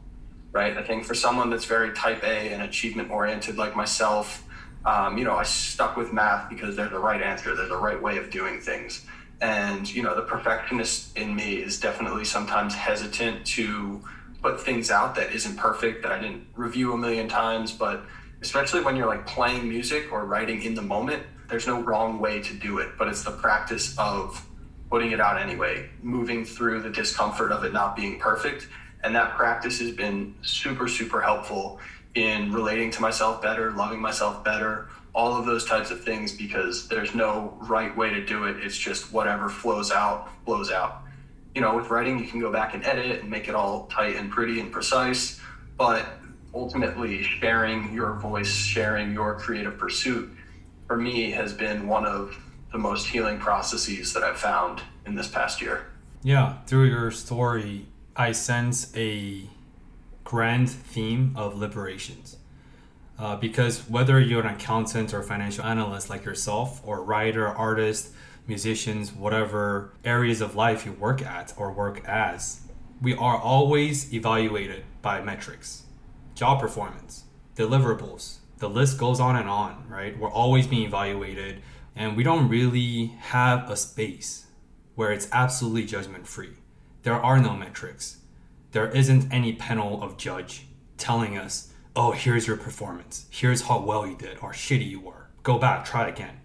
Right. I think for someone that's very type A and achievement oriented like myself, um, you know, I stuck with math because there's a right answer, there's a right way of doing things and you know the perfectionist in me is definitely sometimes hesitant to put things out that isn't perfect that i didn't review a million times. But especially when you're like playing music or writing in the moment there's no wrong way to do it. But it's the practice of putting it out anyway moving through the discomfort of it not being perfect. And that practice has been super super helpful in relating to myself better loving myself better all of those types of things because there's no right way to do it. It's just whatever flows out, flows out. You know, with writing, you can go back and edit and make it all tight and pretty and precise. But ultimately sharing your voice, sharing your creative pursuit, for me has been one of the most healing processes that I've found in this past year. Yeah, through your story, I sense a grand theme of liberations. Uh, because whether you're an accountant or financial analyst like yourself, or writer, artist, musicians, whatever areas of life you work at or work as, we are always evaluated by metrics, job performance, deliverables. The list goes on and on, right? We're always being evaluated, and we don't really have a space where it's absolutely judgment free. There are no metrics. There isn't any panel of judge telling us, oh, here's your performance, here's how well you did, or shitty you were. Go back, try again.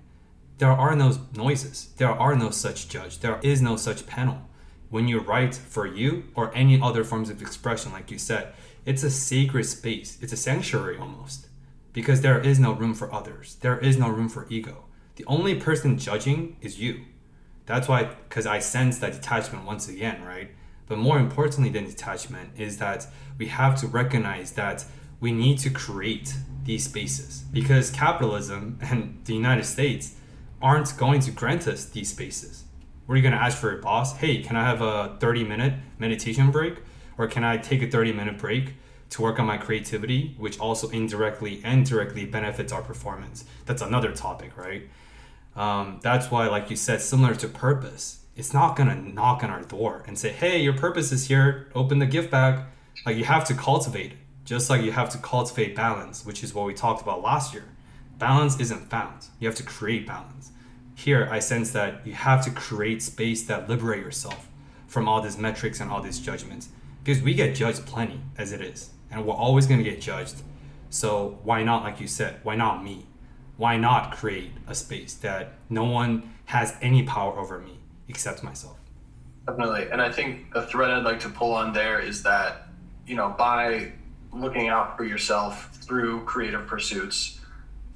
There are no noises. There are no such judge. There is no such panel. When you write for you or any other forms of expression, like you said, it's a sacred space. It's a sanctuary almost. Because there is no room for others. There is no room for ego. The only person judging is you. That's why, because I sense that detachment once again, right? But more importantly than detachment is that we have to recognize that we need to create these spaces because capitalism and the United States aren't going to grant us these spaces. You going to ask for your boss? Hey, can I have a 30 minute meditation break? Or can I take a 30 minute break to work on my creativity, which also indirectly and directly benefits our performance? That's another topic, right? Um, that's why, like you said, similar to purpose, it's not gonna knock on our door and say, "Hey, your purpose is here. Open the gift bag." Like you have to cultivate it, just like you have to cultivate balance, which is what we talked about last year. Balance isn't found; you have to create balance. Here, I sense that you have to create space that liberate yourself from all these metrics and all these judgments, because we get judged plenty as it is, and we're always gonna get judged. So why not, like you said, why not me? why not create a space that no one has any power over me except myself? Definitely. And I think a thread I'd like to pull on there is that, you know, by looking out for yourself through creative pursuits,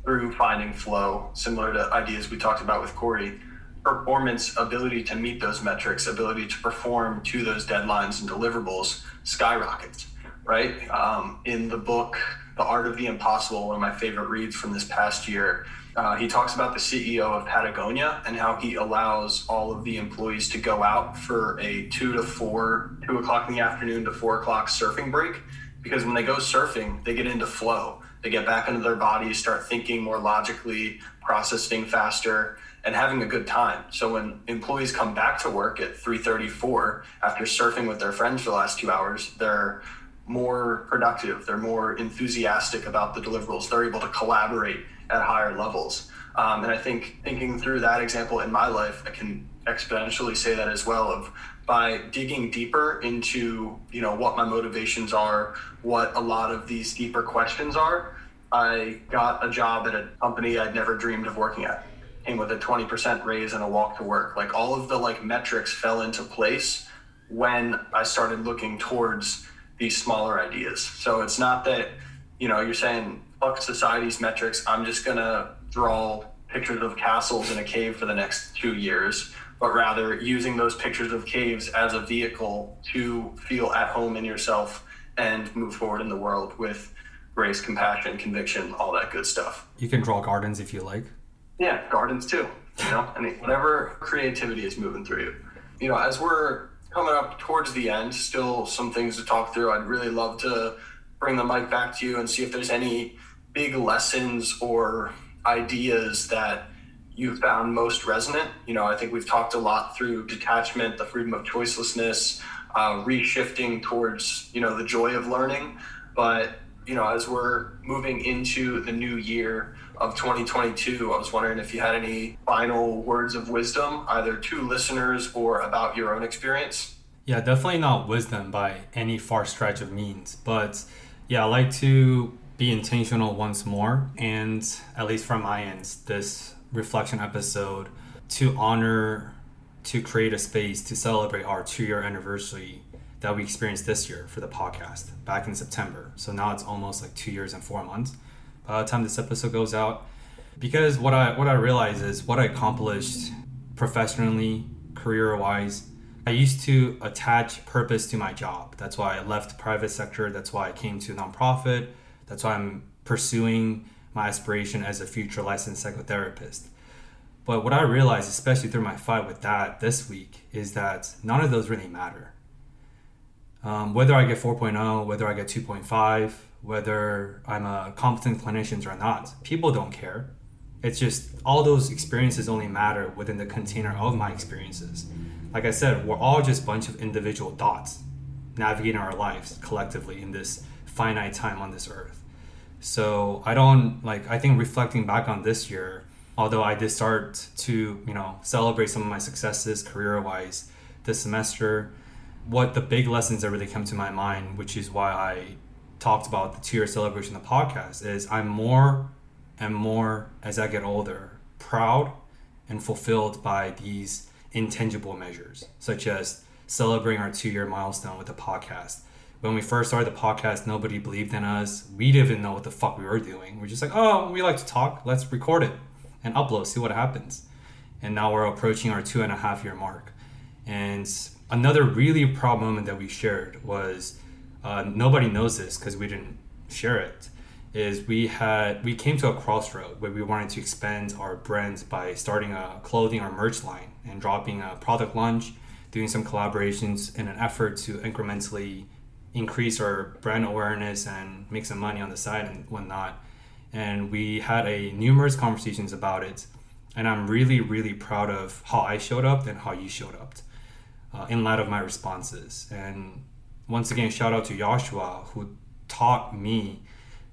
through finding flow, similar to ideas we talked about with Corey, performance ability to meet those metrics, ability to perform to those deadlines and deliverables skyrockets, right? Um, in the book, the Art of the Impossible, one of my favorite reads from this past year. Uh, he talks about the CEO of Patagonia and how he allows all of the employees to go out for a two to four, two o'clock in the afternoon to four o'clock surfing break. Because when they go surfing, they get into flow. They get back into their bodies, start thinking more logically, processing faster, and having a good time. So when employees come back to work at 3:34 after surfing with their friends for the last two hours, they're more productive. They're more enthusiastic about the deliverables. They're able to collaborate at higher levels. Um, and I think thinking through that example in my life, I can exponentially say that as well. Of by digging deeper into you know what my motivations are, what a lot of these deeper questions are. I got a job at a company I'd never dreamed of working at. Came with a 20% raise and a walk to work. Like all of the like metrics fell into place when I started looking towards these smaller ideas. So it's not that, you know, you're saying, fuck society's metrics. I'm just to draw pictures of castles in a cave for the next two years, but rather using those pictures of caves as a vehicle to feel at home in yourself and move forward in the world with grace, compassion, conviction, all that good stuff. You can draw gardens if you like. Yeah, gardens too. You know, I mean, whatever creativity is moving through you. You know, as we're coming up towards the end, still some things to talk through. I'd really love to bring the mic back to you and see if there's any big lessons or ideas that you found most resonant. You know, I think we've talked a lot through detachment, the freedom of choicelessness, uh, reshifting towards, you know, the joy of learning. But, you know, as we're moving into the new year, of 2022. I was wondering if you had any final words of wisdom, either to listeners or about your own experience. Yeah, definitely not wisdom by any far stretch of means, but yeah, I like to be intentional once more, and at least from my end, this reflection episode to honor, to create a space to celebrate our two year anniversary that we experienced this year for the podcast back in September. So now it's almost like two years and four months by the time this episode goes out. Because what I what I realize is what I accomplished professionally, career wise, I used to attach purpose to my job. That's why I left private sector. That's why I came to nonprofit. That's why I'm pursuing my aspiration as a future licensed psychotherapist. But what I realized, especially through my fight with that this week, is that none of those really matter. Um, whether I get 4.0, whether I get 2.5, whether I'm a competent clinician or not, people don't care. It's just all those experiences only matter within the container of my experiences. Like I said, we're all just a bunch of individual dots navigating our lives collectively in this finite time on this earth. So I don't like I think reflecting back on this year, although I did start to, you know, celebrate some of my successes career wise this semester, what the big lessons that really come to my mind, which is why I talked about the two year celebration of the podcast, is I'm more and more as I get older, proud and fulfilled by these intangible measures, such as celebrating our two year milestone with the podcast. When we first started the podcast, nobody believed in us. We didn't even know what the fuck we were doing. We're just like, oh, we like to talk. Let's record it and upload, see what happens. And now we're approaching our two and a half year mark. And another really proud moment that we shared was uh, nobody knows this because we didn't share it is we had we came to a crossroad where we wanted to expand our brands by starting a clothing or merch line and dropping a product launch doing some collaborations in an effort to incrementally increase our brand awareness and make some money on the side and whatnot. And we had a numerous conversations about it. And i'm really really proud of how i showed up and how you showed up uh, in light of my responses. And once again shout out to joshua who taught me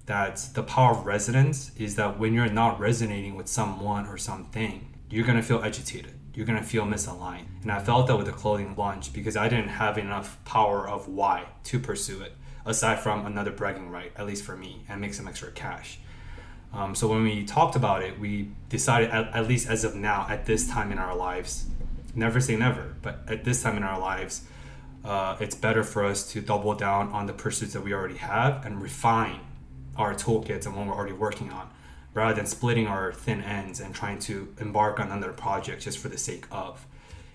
that the power of resonance is that when you're not resonating with someone or something, you're gonna feel agitated. You're gonna feel misaligned. And I felt that with the clothing launch because I didn't have enough power of why to pursue it, aside from another bragging right, at least for me, and make some extra cash. Um, so when we talked about it, we decided, at, at least as of now, at this time in our lives, never say never, but at this time in our lives, uh, it's better for us to double down on the pursuits that we already have and refine our toolkits and what we're already working on rather than splitting our thin ends and trying to embark on another project just for the sake of.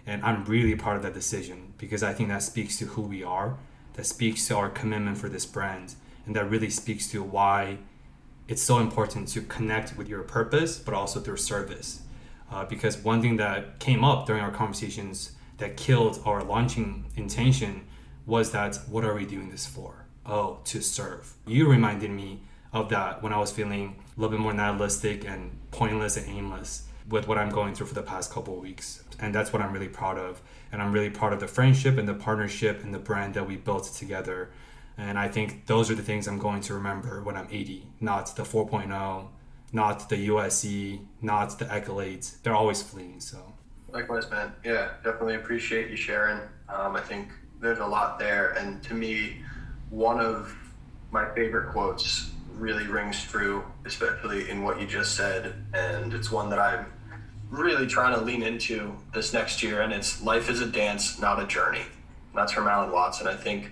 And I'm really part of that decision because I think that speaks to who we are, that speaks to our commitment for this brand, and that really speaks to why it's so important to connect with your purpose, but also through service. Uh, because one thing that came up during our conversations that killed our launching intention was that what are we doing this for? Oh, to serve. You reminded me of that when I was feeling a little bit more nihilistic and pointless and aimless with what I'm going through for the past couple of weeks. And that's what I'm really proud of. And I'm really proud of the friendship and the partnership and the brand that we built together. And I think those are the things I'm going to remember when I'm 80, not the 4.0, not the USC, not the accolades. They're always fleeting. So, likewise, man. Yeah, definitely appreciate you sharing. Um, I think there's a lot there. And to me, one of my favorite quotes really rings true, especially in what you just said. And it's one that I'm really trying to lean into this next year. And it's life is a dance, not a journey. And that's from Alan Watts. And I think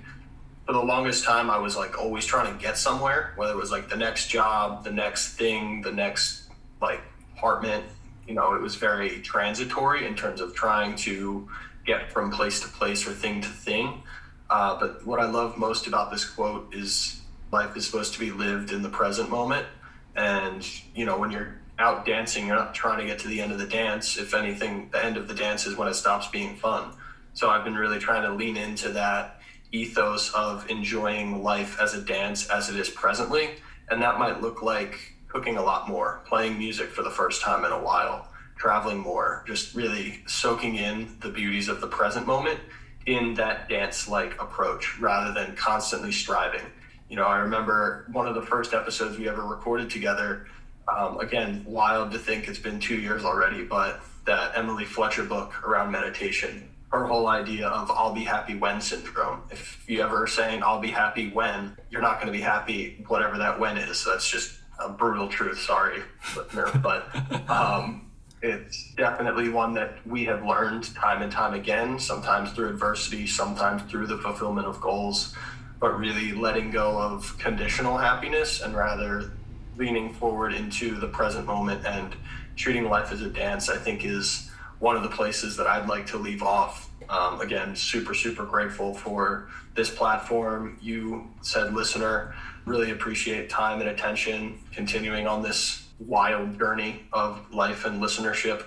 for the longest time, I was like always trying to get somewhere, whether it was like the next job, the next thing, the next like apartment. You know, it was very transitory in terms of trying to get from place to place or thing to thing. Uh, but what I love most about this quote is life is supposed to be lived in the present moment. And, you know, when you're out dancing, you're not trying to get to the end of the dance. If anything, the end of the dance is when it stops being fun. So I've been really trying to lean into that ethos of enjoying life as a dance as it is presently. And that might look like cooking a lot more, playing music for the first time in a while, traveling more, just really soaking in the beauties of the present moment in that dance like approach rather than constantly striving you know, I remember one of the first episodes we ever recorded together. Um, again, wild to think it's been two years already, but that Emily Fletcher book around meditation, her whole idea of I'll be happy when syndrome. If you ever are saying I'll be happy when, you're not going to be happy, whatever that when is. So That's just a brutal truth. Sorry, but um, it's definitely one that we have learned time and time again, sometimes through adversity, sometimes through the fulfillment of goals but really letting go of conditional happiness and rather leaning forward into the present moment and treating life as a dance, I think is one of the places that I'd like to leave off Um, again, super, super grateful for this platform. You said listener, really appreciate time and attention continuing on this wild journey of life and listenership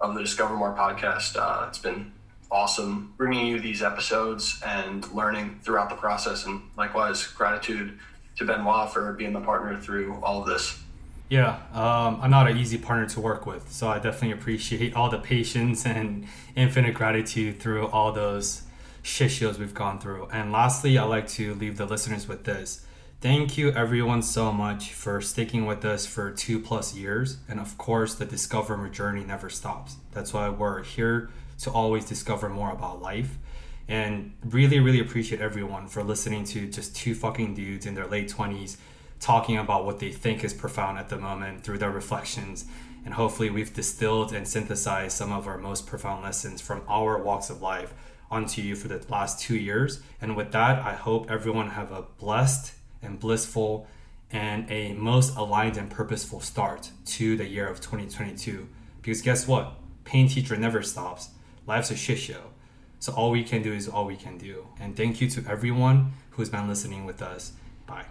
of the Discover More podcast. Uh, it's been awesome bringing you these episodes and learning throughout the process. And likewise, gratitude to Benoit for being the partner through all of this. Yeah, um, I'm not an easy partner to work with, so I definitely appreciate all the patience and infinite gratitude through all those shit shows we've gone through. And lastly, I'd like to leave the listeners with this. Thank you, everyone, so much for sticking with us for two plus years. And of course, the Discover journey never stops. That's why we're here to always discover more about life. And really, really appreciate everyone for listening to just two fucking dudes in their late 20s talking about what they think is profound at the moment through their reflections. And hopefully, we've distilled and synthesized some of our most profound lessons from our walks of life onto you for the last two years. And with that, I hope everyone have a blessed and blissful and a most aligned and purposeful start to the year of 2022. Because guess what? Pain teacher never stops. Life's a shit show. So all we can do is all we can do. And thank you to everyone who's been listening with us. Bye.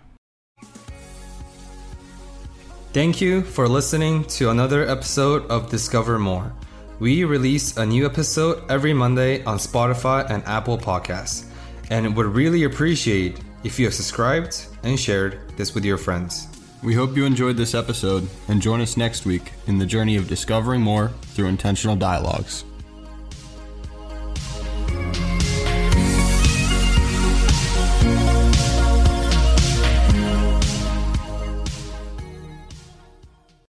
Thank you for listening to another episode of Discover More. We release a new episode every Monday on Spotify and Apple Podcasts, and would really appreciate if you have subscribed and shared this with your friends. We hope you enjoyed this episode and join us next week in the journey of discovering more through intentional dialogues.